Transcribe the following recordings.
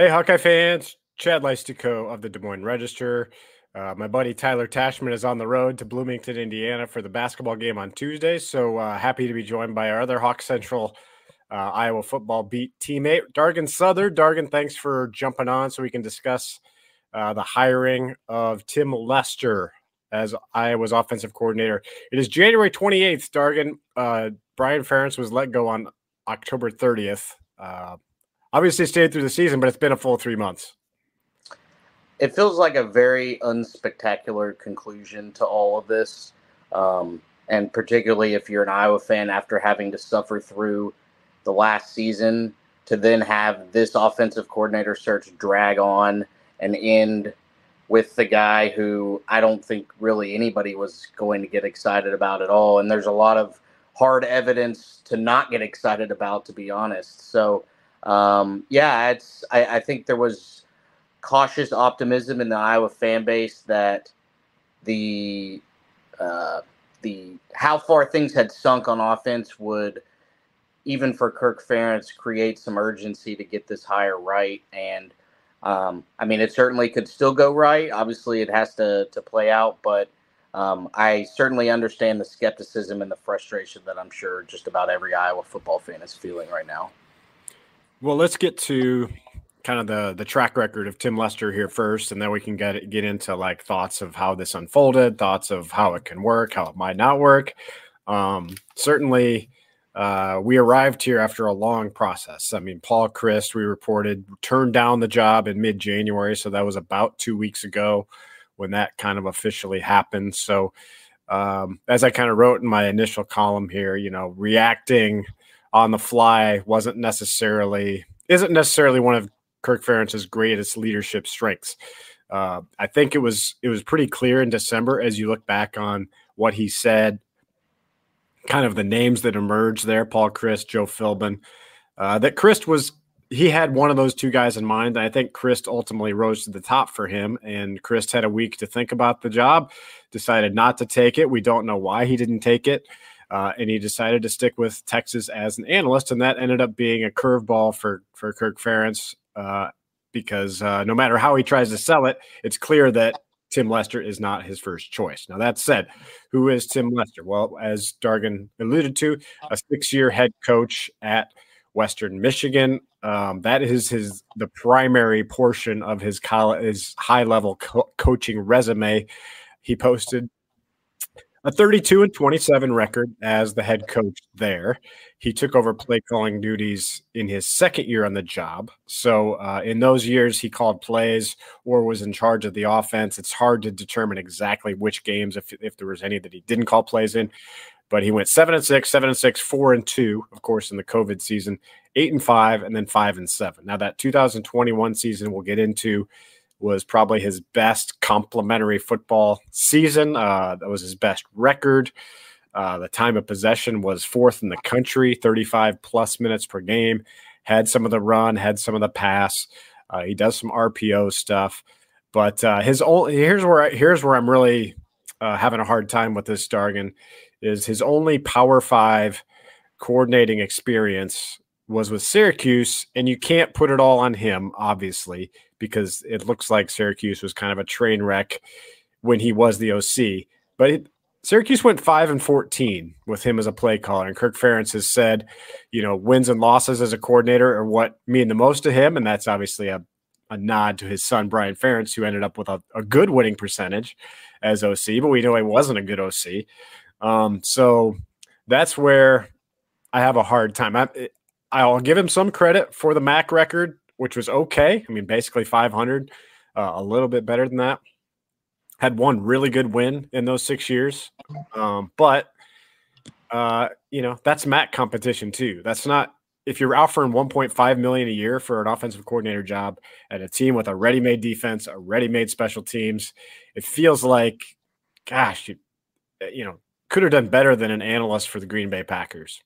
Hey, Hawkeye fans, Chad Leistikow of the Des Moines Register. Uh, my buddy Tyler Tachman is on the road to Bloomington, Indiana for the basketball game on Tuesday. So uh, happy to be joined by our other Hawk Central uh, Iowa football beat teammate, Dargan Southard. Dargan, thanks for jumping on so we can discuss uh, the hiring of Tim Lester as Iowa's offensive coordinator. It is January 28th, Dargan. Uh, Brian Ferentz was let go on October 30th. Obviously stayed through the season, but it's been a full three months. It feels like a very unspectacular conclusion to all of this. Um, and particularly if you're an Iowa fan after having to suffer through the last season to then have this offensive coordinator search drag on and end with the guy who I don't think really anybody was going to get excited about at all. And there's a lot of hard evidence to not get excited about, to be honest. So um, yeah, it's I, I think there was cautious optimism in the Iowa fan base that the uh, the how far things had sunk on offense would even for Kirk Ferentz create some urgency to get this hire right. And um, I mean, it certainly could still go right. Obviously, it has to to play out, but um, I certainly understand the skepticism and the frustration that I'm sure just about every Iowa football fan is feeling right now. Well, let's get to kind of the the track record of Tim Lester here first, and then we can get get into like thoughts of how this unfolded, thoughts of how it can work, how it might not work. Um, certainly, uh, we arrived here after a long process. I mean, Paul Chryst, we reported, turned down the job in mid January, so that was about two weeks ago when that kind of officially happened. So, um, as I kind of wrote in my initial column here, you know, reacting on the fly wasn't necessarily isn't necessarily one of Kirk Ferentz's greatest leadership strengths. Uh, I think it was it was pretty clear in December as you look back on what he said, kind of the names that emerged there, Paul Chryst, Joe Philbin, uh, that Chryst was he had one of those two guys in mind. I think Chryst ultimately rose to the top for him, and Chryst had a week to think about the job, decided not to take it. We don't know why he didn't take it. Uh, and he decided to stick with Texas as an analyst, and that ended up being a curveball for for Kirk Ferentz uh, because uh, no matter how he tries to sell it, it's clear that Tim Lester is not his first choice. Now that said, who is Tim Lester? Well, as Dargan alluded to, a six-year head coach at Western Michigan. Um, that is his the primary portion of his college, his high-level co- coaching resume. He posted a 32 and 27 record as the head coach there. He took over play calling duties in his second year on the job. So, uh, in those years, he called plays or was in charge of the offense. It's hard to determine exactly which games, if, if there was any that he didn't call plays in. But he went seven and six, seven and six, four and two, of course, in the COVID season, eight and five, and then five and seven. Now, that 2021 season we'll get into was probably his best complementary football season. Uh, that was his best record. Uh, the time of possession was fourth in the country, 35 plus minutes per game. Had some of the run, had some of the pass. Uh, he does some RPO stuff, but uh, his only here's where I, here's where I'm really uh, having a hard time with this Dargan is his only Power Five coordinating experience was with Syracuse, and you can't put it all on him, obviously, because it looks like Syracuse was kind of a train wreck when he was the OC. But it, Syracuse went five and fourteen with him as a play caller, and Kirk Ferentz has said, you know, wins and losses as a coordinator are what mean the most to him, and that's obviously a a nod to his son Brian Ferentz, who ended up with a, a good winning percentage as OC, but we know he wasn't a good OC. Um, so that's where I have a hard time. I, I'll give him some credit for the MAC record, which was okay. I mean, basically 500, uh, a little bit better than that. Had one really good win in those six years, um, but uh, you know that's MAC competition too. That's not if you're offering 1.5 million a year for an offensive coordinator job at a team with a ready-made defense, a ready-made special teams. It feels like, gosh, you, you know, could have done better than an analyst for the Green Bay Packers.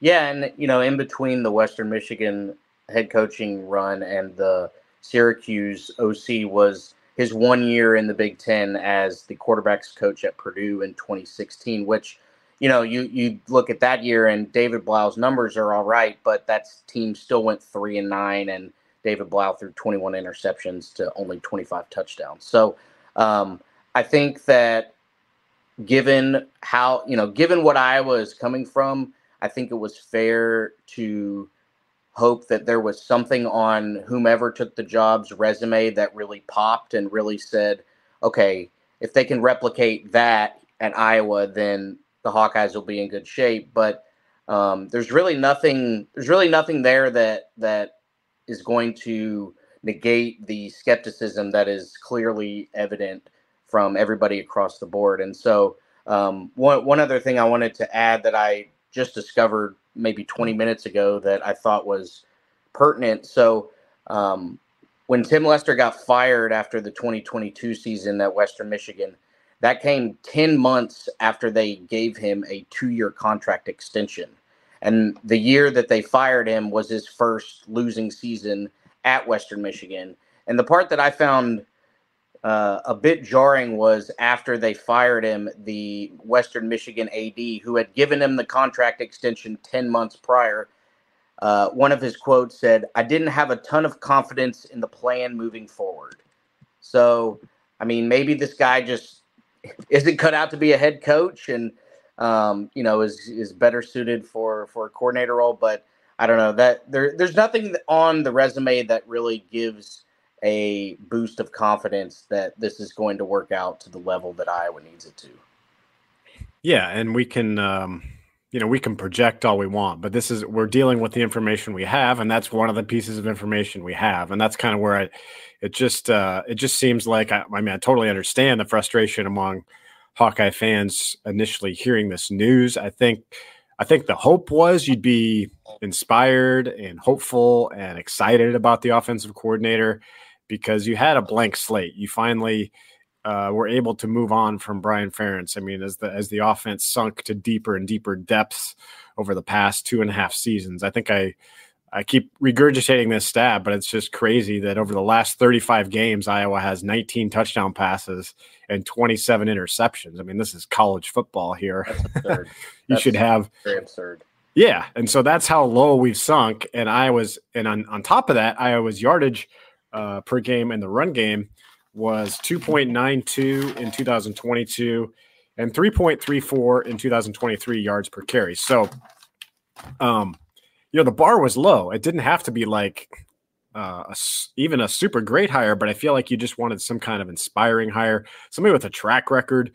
Yeah, and you know, in between the Western Michigan head coaching run and the Syracuse OC was his one year in the Big Ten as the quarterbacks coach at Purdue in 2016, which you know, you you look at that year and David Blough's numbers are all right, but that team still went three and nine, and David Blough threw 21 interceptions to only 25 touchdowns. So um, I think that given how you know, given what Iowa is coming from, I think it was fair to hope that there was something on whomever took the job's resume that really popped and really said, okay, if they can replicate that at Iowa, then the Hawkeyes will be in good shape. But um, there's really nothing. There's really nothing there that that is going to negate the skepticism that is clearly evident from everybody across the board. And so, um, one one other thing I wanted to add that I just discovered maybe 20 minutes ago that I thought was pertinent. So, um, when Tim Lester got fired after the 2022 season at Western Michigan, that came 10 months after they gave him a two year contract extension. And the year that they fired him was his first losing season at Western Michigan. And the part that I found uh, a bit jarring was after they fired him, the Western Michigan AD, who had given him the contract extension 10 months prior, uh, one of his quotes said, I didn't have a ton of confidence in the plan moving forward. So, I mean, maybe this guy just isn't cut out to be a head coach and, um, you know, is, is better suited for, for a coordinator role. But I don't know that there, there's nothing on the resume that really gives a boost of confidence that this is going to work out to the level that Iowa needs it to. Yeah. And we can, um, you know we can project all we want but this is we're dealing with the information we have and that's one of the pieces of information we have and that's kind of where i it just uh it just seems like I, I mean i totally understand the frustration among hawkeye fans initially hearing this news i think i think the hope was you'd be inspired and hopeful and excited about the offensive coordinator because you had a blank slate you finally uh, were able to move on from Brian Ferentz. I mean, as the as the offense sunk to deeper and deeper depths over the past two and a half seasons, I think I I keep regurgitating this stat, but it's just crazy that over the last 35 games, Iowa has 19 touchdown passes and 27 interceptions. I mean, this is college football here. you that's should have very absurd. Yeah, and so that's how low we've sunk. And Iowa's and on on top of that, Iowa's yardage uh, per game in the run game was 2.92 in 2022 and 3.34 in 2023 yards per carry. So, um, you know, the bar was low. It didn't have to be like uh, a, even a super great hire, but I feel like you just wanted some kind of inspiring hire, somebody with a track record.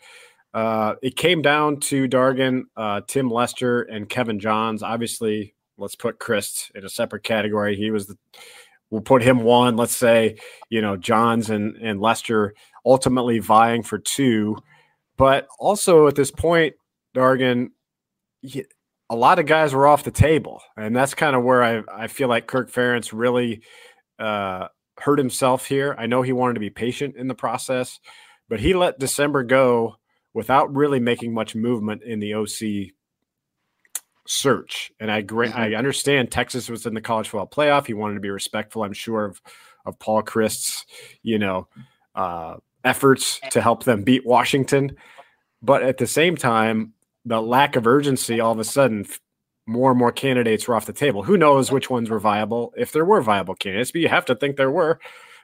Uh, it came down to Dargan, uh, Tim Lester, and Kevin Johns. Obviously, let's put Chryst in a separate category. He was the we'll put him one. Let's say, you know, Johns and, and Lester ultimately vying for two. But also at this point, Dargan, a lot of guys were off the table. And that's kind of where I, I feel like Kirk Ferentz really uh, hurt himself here. I know he wanted to be patient in the process, but he let December go without really making much movement in the OC search. And I mm-hmm. I understand Texas was in the college football playoff. He wanted to be respectful, I'm sure, of of Paul Chryst's, you know, uh, efforts to help them beat Washington. But at the same time, the lack of urgency, all of a sudden, more and more candidates were off the table. Who knows which ones were viable? If there were viable candidates, but you have to think there were.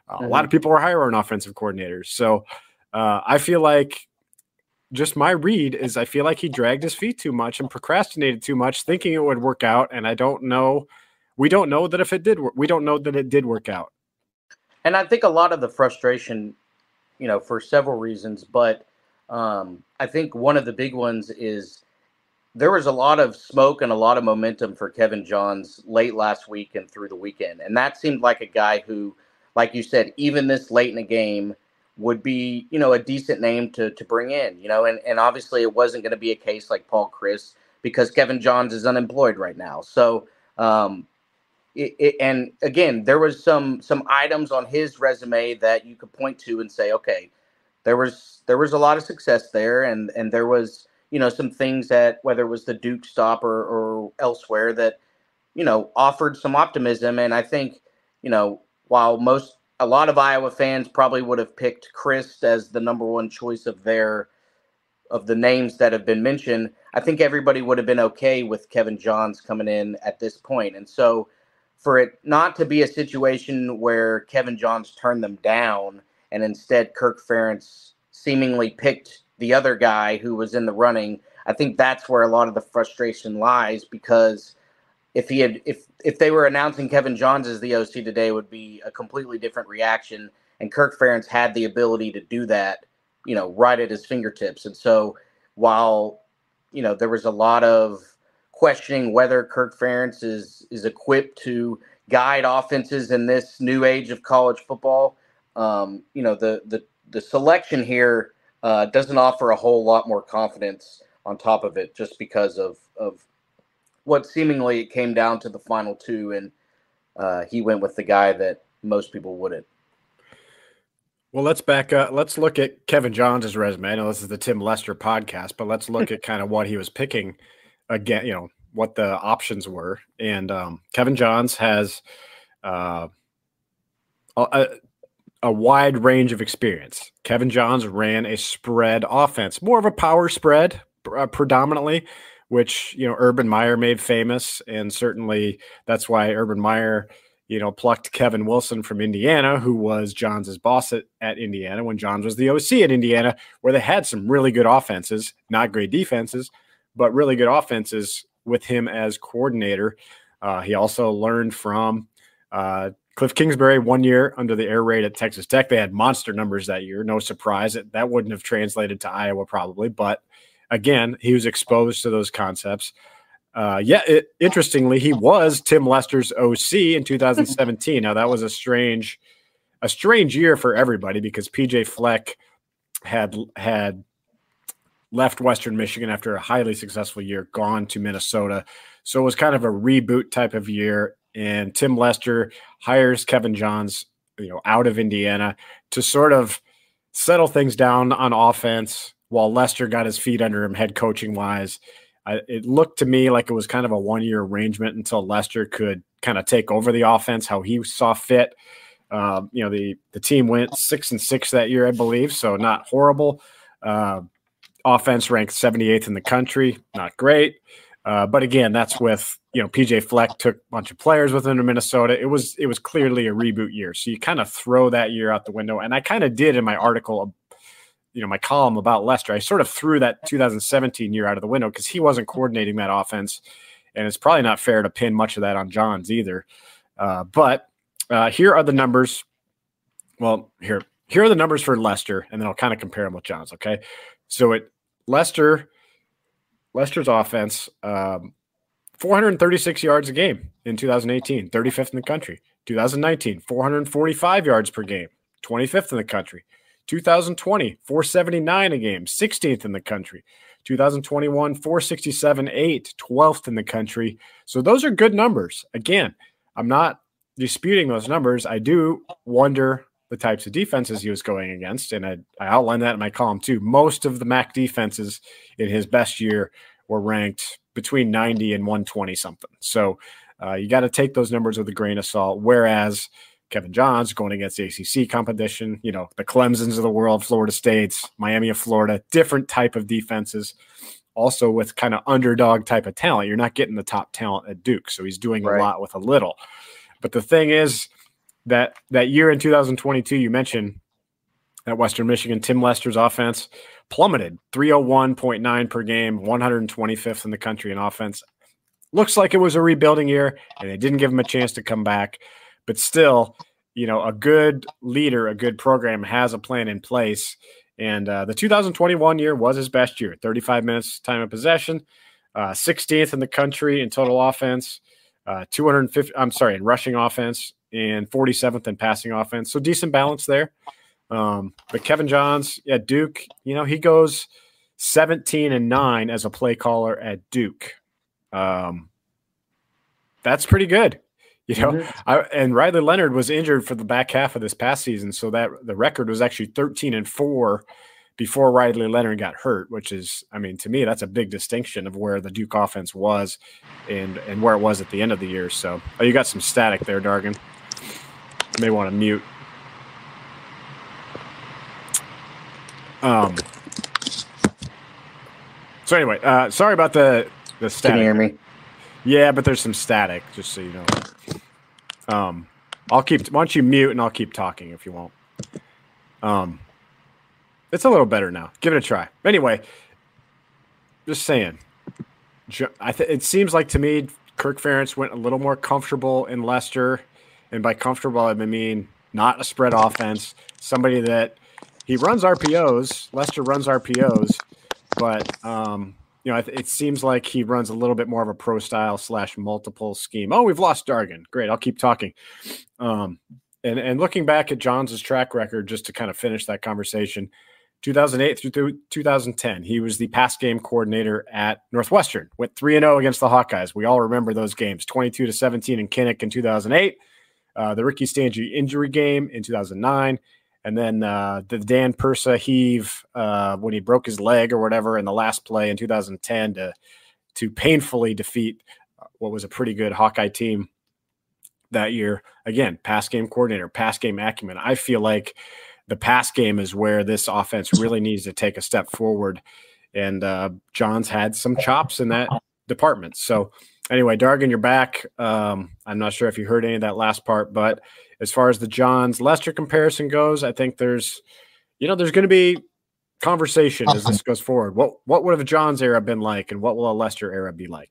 Uh, mm-hmm. A lot of mm-hmm. people were hiring offensive coordinators. So uh, I feel like just my read is I feel like he dragged his feet too much and procrastinated too much, thinking it would work out. And I don't know. We don't know that if it did, we don't know that it did work out. And I think a lot of the frustration, you know, for several reasons, but um, I think one of the big ones is there was a lot of smoke and a lot of momentum for Kevin Johns late last week and through the weekend. And that seemed like a guy who, like you said, even this late in the game, would be, you know, a decent name to to bring in, you know, and, and obviously it wasn't going to be a case like Paul Chryst because Kevin Johns is unemployed right now. So, um, it, it, and again, there was some some items on his resume that you could point to and say, okay, there was there was a lot of success there, and and there was you know some things that whether it was the Duke stop or, or elsewhere that you know offered some optimism, and I think you know while most a lot of Iowa fans probably would have picked Chryst as the number one choice of their of the names that have been mentioned. I think everybody would have been okay with Kevin Johns coming in at this point. And so for it not to be a situation where Kevin Johns turned them down and instead Kirk Ferentz seemingly picked the other guy who was in the running. I think that's where a lot of the frustration lies because if he had if if they were announcing Kevin Johns as the OC today would be a completely different reaction and Kirk Ferentz had the ability to do that, you know, right at his fingertips. And so while you know there was a lot of questioning whether Kirk Ferentz is is equipped to guide offenses in this new age of college football. Um, you know, the the the selection here uh, doesn't offer a whole lot more confidence on top of it, just because of of what seemingly it came down to the final two, and uh, he went with the guy that most people wouldn't. Well, let's back up. Let's look at Kevin Johns' resume. I know this is the Tim Lester podcast, but let's look at kind of what he was picking again, you know, what the options were. And um, Kevin Johns has uh, a, a wide range of experience. Kevin Johns ran a spread offense, more of a power spread uh, predominantly, which, you know, Urban Meyer made famous. And certainly that's why Urban Meyer – you know, plucked Kevin Wilson from Indiana, who was Johns' boss at, at Indiana when Johns was the OC at Indiana, where they had some really good offenses, not great defenses, but really good offenses with him as coordinator. Uh, he also learned from uh, Cliff Kingsbury one year under the air raid at Texas Tech. They had monster numbers that year. No surprise that that wouldn't have translated to Iowa probably, but again, he was exposed to those concepts. Uh, yeah, it, interestingly, he was Tim Lester's OC in 2017. now that was a strange, a strange year for everybody because PJ Fleck had had left Western Michigan after a highly successful year, gone to Minnesota. So it was kind of a reboot type of year. And Tim Lester hires Kevin Johns, you know, out of Indiana to sort of settle things down on offense while Lester got his feet under him head coaching wise I, it looked to me like it was kind of a one year arrangement until Lester could kind of take over the offense how he saw fit. Um, you know, the the team went six and six that year, I believe, so not horrible. Uh, offense ranked 78th in the country, not great. Uh, but again, that's with you know PJ Fleck took a bunch of players with him to Minnesota. It was it was clearly a reboot year, so you kind of throw that year out the window. And I kind of did in my article you know my column about Lester, I sort of threw that 2017 year out of the window because he wasn't coordinating that offense, and it's probably not fair to pin much of that on Johns either. Uh, but uh, here are the numbers. Well, here here are the numbers for Lester, and then I'll kind of compare them with Johns. Okay, so it Lester Lester's offense. Um, 436 yards a game in 2018, 35th in the country. 2019, 445 yards per game, 25th in the country. 2020, 479 a game, 16th in the country. 2021, 467, 8, 12th in the country. So those are good numbers. Again, I'm not disputing those numbers. I do wonder the types of defenses he was going against. And I, I outlined that in my column too. Most of the MAC defenses in his best year were ranked between 90 and 120 something. So uh, you got to take those numbers with a grain of salt. Whereas Kevin Johns going against the ACC competition, you know, the Clemsons of the world, Florida States, Miami of Florida, different type of defenses. Also with kind of underdog type of talent. You're not getting the top talent at Duke, so he's doing right. a lot with a little. But the thing is that that year in 2022, you mentioned at Western Michigan, Tim Lester's offense plummeted 301.9 per game, 125th in the country in offense. Looks like it was a rebuilding year, and they didn't give him a chance to come back but still, you know, a good leader, a good program has a plan in place. And uh, the 2021 year was his best year 35 minutes time of possession, uh, 16th in the country in total offense, uh, 250, I'm sorry, in rushing offense, and 47th in passing offense. So decent balance there. Um, but Kevin Johns at Duke, you know, he goes 17 and 9 as a play caller at Duke. Um, that's pretty good. You know. I, and Riley Leonard was injured for the back half of this past season, so that the record was actually 13 and four before Riley Leonard got hurt, which is, I mean, to me, that's a big distinction of where the Duke offense was and and where it was at the end of the year. So, oh, you got some static there, Dargan. You may want to mute. Um. So anyway, uh, sorry about the the static. Can you hear me? Yeah, but there's some static, just so you know. Um, I'll keep. Why don't you mute and I'll keep talking if you won't. Um, it's a little better now. Give it a try. Anyway, just saying. I th- it seems like to me Kirk Ferentz went a little more comfortable in Lester, and by comfortable I mean not a spread offense. Somebody that he runs RPOs. Lester runs RPOs, but um, you know, it, seems like he runs a little bit more of a pro style slash multiple scheme. Oh, we've lost Dargan. Great, I'll keep talking. Um, and and looking back at Johns' track record, just to kind of finish that conversation, 2008 through 2010, he was the pass game coordinator at Northwestern. Went three and zero oh against the Hawkeyes. We all remember those games: 22 to 17 in Kinnick in 2008, uh, the Ricky Stanzi injury game in 2009, and then uh, the Dan Persa heave uh, when he broke his leg or whatever in the last play in 2010 to to painfully defeat uh, what was a pretty good Hawkeye team that year. Again, pass game coordinator, pass game acumen. I feel like the pass game is where this offense really needs to take a step forward. And uh, Johns had some chops in that department. So anyway, Dargan, you're back. Um, I'm not sure if you heard any of that last part, but as far as the Johns Lester comparison goes, I think there's, you know, there's going to be conversation as this goes forward. What what would have a Johns era been like, and what will a Lester era be like?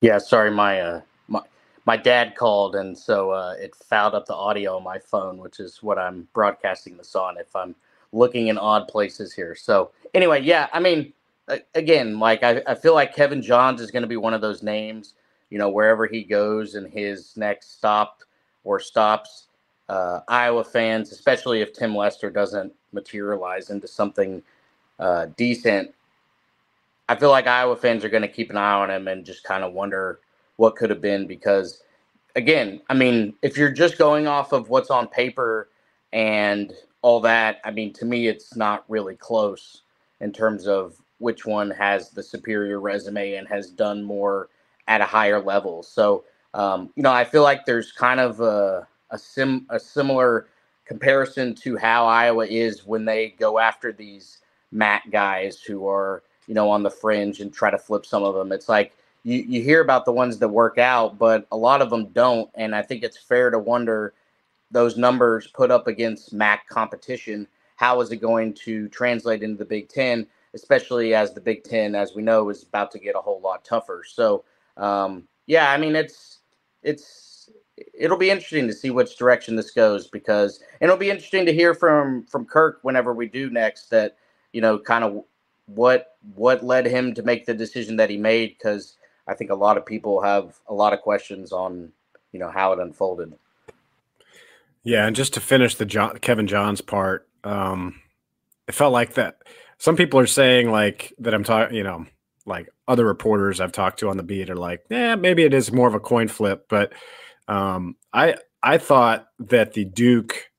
Yeah, sorry, my uh, my my dad called, and so uh, it fouled up the audio on my phone, which is what I'm broadcasting this on. If I'm looking in odd places here, so anyway, yeah, I mean, again, like I, I feel like Kevin Johns is going to be one of those names, you know, wherever he goes and his next stop or stops uh, Iowa fans, especially if Tim Lester doesn't materialize into something uh, decent, I feel like Iowa fans are going to keep an eye on him and just kind of wonder what could have been because, again, I mean, if you're just going off of what's on paper and all that, I mean, to me, it's not really close in terms of which one has the superior resume and has done more at a higher level. So, um, you know, I feel like there's kind of a a sim a similar comparison to how Iowa is when they go after these MAC guys who are you know on the fringe and try to flip some of them. It's like you you hear about the ones that work out, but a lot of them don't. And I think it's fair to wonder those numbers put up against MAC competition. How is it going to translate into the Big Ten, especially as the Big Ten, as we know, is about to get a whole lot tougher. So, um, yeah, I mean, it's it's it'll be interesting to see which direction this goes because it'll be interesting to hear from from Kirk whenever we do next that you know kind of what what led him to make the decision that he made because I think a lot of people have a lot of questions on you know how it unfolded. Yeah, and just to finish the John, Kevin Johns part, um, it felt like that. Some people are saying like that. I'm talking, you know, like other reporters I've talked to on the beat are like, yeah, maybe it is more of a coin flip, but um, I I thought that the Duke,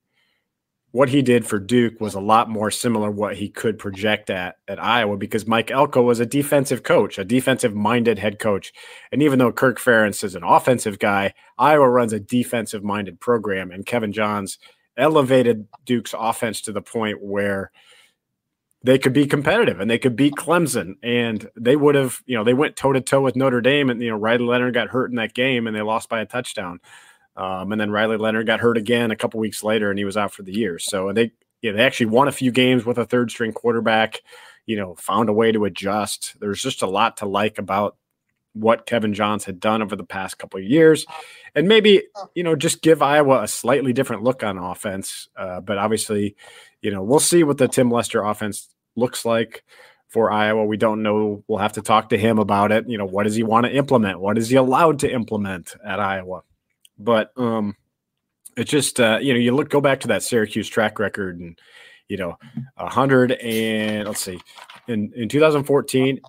what he did for Duke was a lot more similar what he could project at at Iowa because Mike Elko was a defensive coach, a defensive minded head coach, and even though Kirk Ferentz is an offensive guy, Iowa runs a defensive minded program, and Kevin Johns elevated Duke's offense to the point where they could be competitive and they could beat Clemson and they would have, you know, they went toe to toe with Notre Dame and, you know, Riley Leonard got hurt in that game and they lost by a touchdown. Um, and then Riley Leonard got hurt again a couple weeks later and he was out for the year. So they, know, they actually won a few games with a third string quarterback, you know, found a way to adjust. There's just a lot to like about what Kevin Johns had done over the past couple of years, and maybe you know just give Iowa a slightly different look on offense. Uh, but obviously, you know we'll see what the Tim Lester offense looks like for Iowa. We don't know. We'll have to talk to him about it. You know, what does he want to implement? What is he allowed to implement at Iowa? But um, it's just uh, you know, you look go back to that Syracuse track record and you know, a hundred and let's see, in in 2014.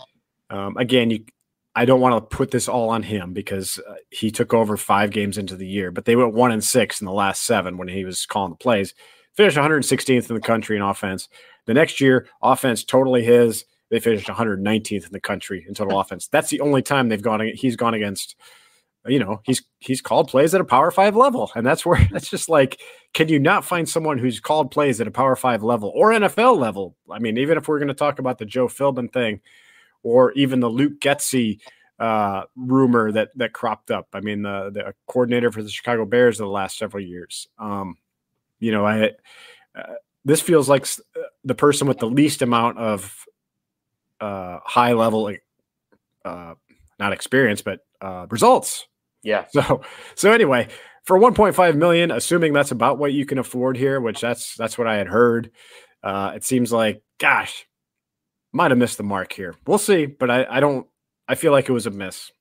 Um, again, you I don't want to put this all on him because uh, he took over five games into the year, but they went one and six in the last seven when he was calling the plays. Finished 116th in the country in offense. The next year, offense totally his. They finished 119th in the country in total offense. That's the only time they've gone. He's gone against. You know, he's he's called plays at a Power Five level, and that's where that's just like, can you not find someone who's called plays at a Power Five level or NFL level? I mean, even if we're going to talk about the Joe Philbin thing, or even the Luke Getsy uh, rumor that that cropped up. I mean, the the coordinator for the Chicago Bears in the last several years. Um, you know, I uh, this feels like uh, the person with the least amount of uh, high level, uh, not experience, but uh, results. Yeah. So so anyway, for 1.5 million, assuming that's about what you can afford here, which that's that's what I had heard. Uh, it seems like, gosh, might have missed the mark here. We'll see, but I, I don't. I feel like it was a miss.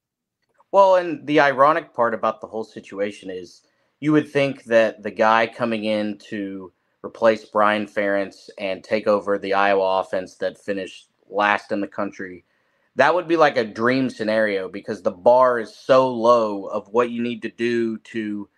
Well, and the ironic part about the whole situation is you would think that the guy coming in to replace Brian Ferentz and take over the Iowa offense that finished last in the country, that would be like a dream scenario because the bar is so low of what you need to do to,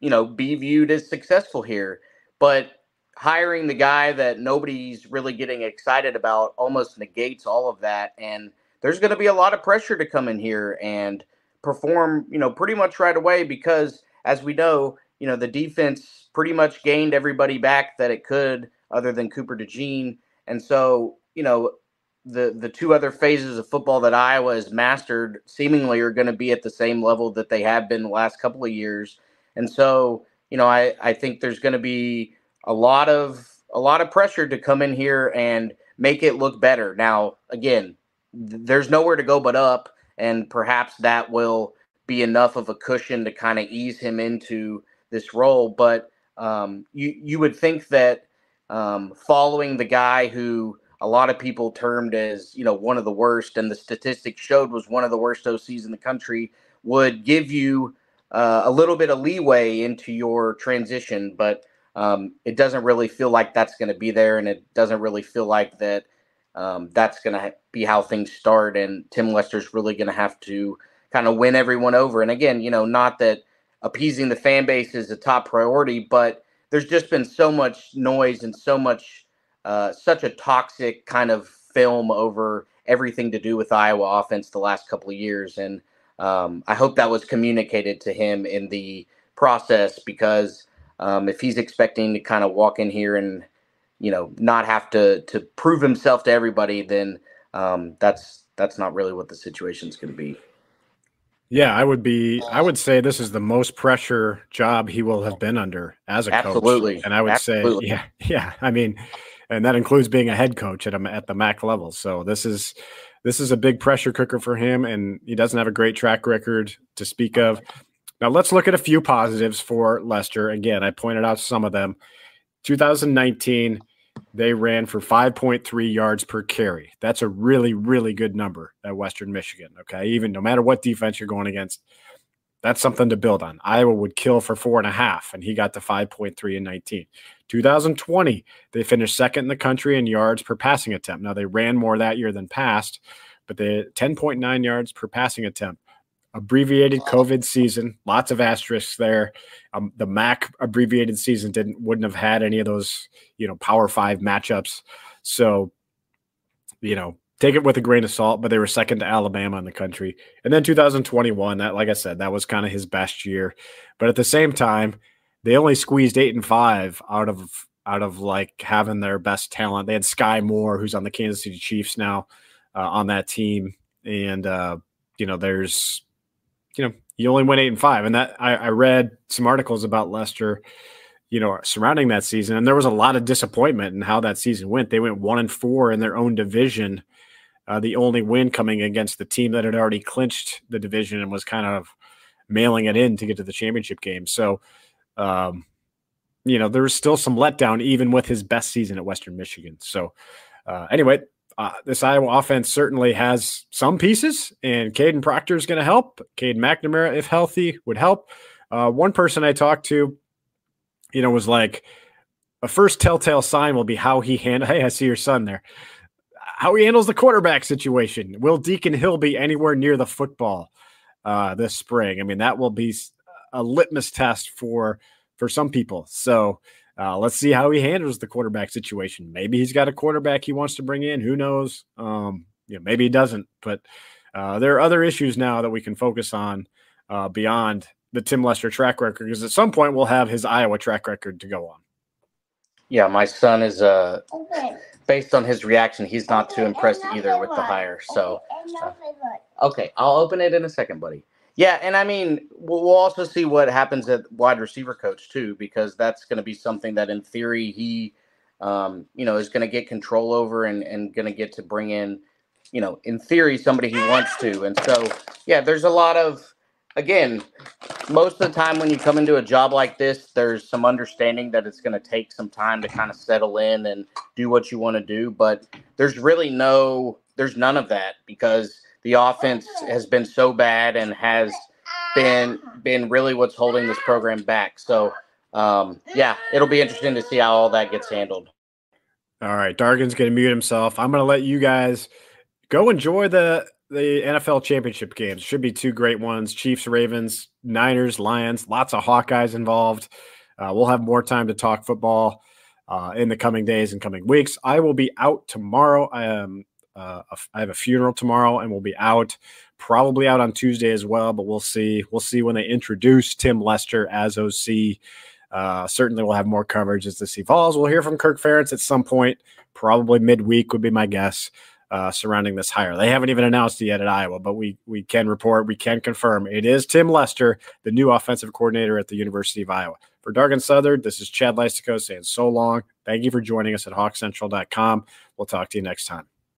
you know, be viewed as successful here. But hiring the guy that nobody's really getting excited about almost negates all of that. And there's going to be a lot of pressure to come in here and perform, you know, pretty much right away because, as we know, you know, the defense pretty much gained everybody back that it could other than Cooper DeJean. And so, you know, the the two other phases of football that Iowa has mastered seemingly are going to be at the same level that they have been the last couple of years. And so, you know, I I think there's going to be a lot of a lot of pressure to come in here and make it look better. Now, again, th- there's nowhere to go but up, and perhaps that will be enough of a cushion to kind of ease him into this role. But um, you you would think that um, following the guy who a lot of people termed as you know one of the worst, and the statistics showed was one of the worst OCs in the country, would give you uh, a little bit of leeway into your transition. But um, it doesn't really feel like that's going to be there, and it doesn't really feel like that um, that's going to be how things start. And Tim Lester's really going to have to kind of win everyone over. And again, you know, not that appeasing the fan base is a top priority, but there's just been so much noise and so much, uh, such a toxic kind of film over everything to do with Iowa offense the last couple of years. And um, I hope that was communicated to him in the process because um, if he's expecting to kind of walk in here and you know not have to to prove himself to everybody, then um, that's that's not really what the situation's going to be. Yeah, I would be. I would say this is the most pressure job he will have been under as a coach. Absolutely. coach. And I would Absolutely. say, yeah, yeah. I mean, and that includes being a head coach at a, at the MAC level. So this is this is a big pressure cooker for him, and he doesn't have a great track record to speak of. Now let's look at a few positives for Lester. Again, I pointed out some of them. 2019, they ran for 5.3 yards per carry. That's a really, really good number at Western Michigan. Okay. Even no matter what defense you're going against, that's something to build on. Iowa would kill for four and a half, and he got to 5.3 in 19. 2020, they finished second in the country in yards per passing attempt. Now, they ran more that year than passed, but they 10.9 yards per passing attempt abbreviated COVID season, lots of asterisks there. Um, the MAC abbreviated season didn't wouldn't have had any of those, you know, Power Five matchups. So, you know, take it with a grain of salt. But they were second to Alabama in the country, and then 2021. That, like I said, that was kind of his best year. But at the same time, they only squeezed eight and five out of out of like having their best talent. They had Skyy Moore, who's on the Kansas City Chiefs now, uh, on that team, and uh, you know, there's you know, you only went eight and five. And that I, I read some articles about Lester, you know, surrounding that season, and there was a lot of disappointment in how that season went. They went one and four in their own division. Uh, the only win coming against the team that had already clinched the division and was kind of mailing it in to get to the championship game. So, um, you know, there was still some letdown even with his best season at Western Michigan. So, uh, anyway, uh, this Iowa offense certainly has some pieces, and Kadyn Proctor is going to help. Cade McNamara, if healthy, would help. Uh, one person I talked to, you know, was like, a first telltale sign will be how he handle. Hey, I see your son there. How he handles the quarterback situation. Will Deacon Hill be anywhere near the football uh, this spring? I mean, that will be a litmus test for for some people. So uh, let's see how he handles the quarterback situation. Maybe he's got a quarterback he wants to bring in. Who knows? Um, you know, maybe he doesn't. But uh, there are other issues now that we can focus on uh, beyond the Tim Lester track record, because at some point we'll have his Iowa track record to go on. Yeah, my son is uh, based on his reaction, he's not too impressed either with the hire. So. Uh, Okay, I'll open it in a second, buddy. Yeah, and I mean, we'll, also see what happens at wide receiver coach too, because that's going to be something that, in theory, he, um, you know, is going to get control over and and going to get to bring in, you know, in theory, somebody he wants to. And so, yeah, there's a lot of, again, most of the time when you come into a job like this, there's some understanding that it's going to take some time to kind of settle in and do what you want to do, but there's really no, there's none of that because the offense has been so bad and has been been really what's holding this program back. So um, yeah, it'll be interesting to see how all that gets handled. All right, Dargan's going to mute himself. I'm going to let you guys go enjoy the the NFL championship games. Should be two great ones: Chiefs, Ravens, Niners, Lions. Lots of Hawkeyes involved. Uh, we'll have more time to talk football uh, in the coming days and coming weeks. I will be out tomorrow. I am uh, I have a funeral tomorrow, and we'll be out, probably out on Tuesday as well. But we'll see. We'll see when they introduce Tim Lester as OC. Uh, certainly, we'll have more coverage as this evolves. We'll hear from Kirk Ferentz at some point, probably midweek would be my guess. Uh, surrounding this hire, they haven't even announced it yet at Iowa, but we we can report, we can confirm it is Tim Lester, the new offensive coordinator at the University of Iowa. For Dargan Southard, this is Chad Leistikow saying so long. Thank you for joining us at HawkCentral.com. We'll talk to you next time.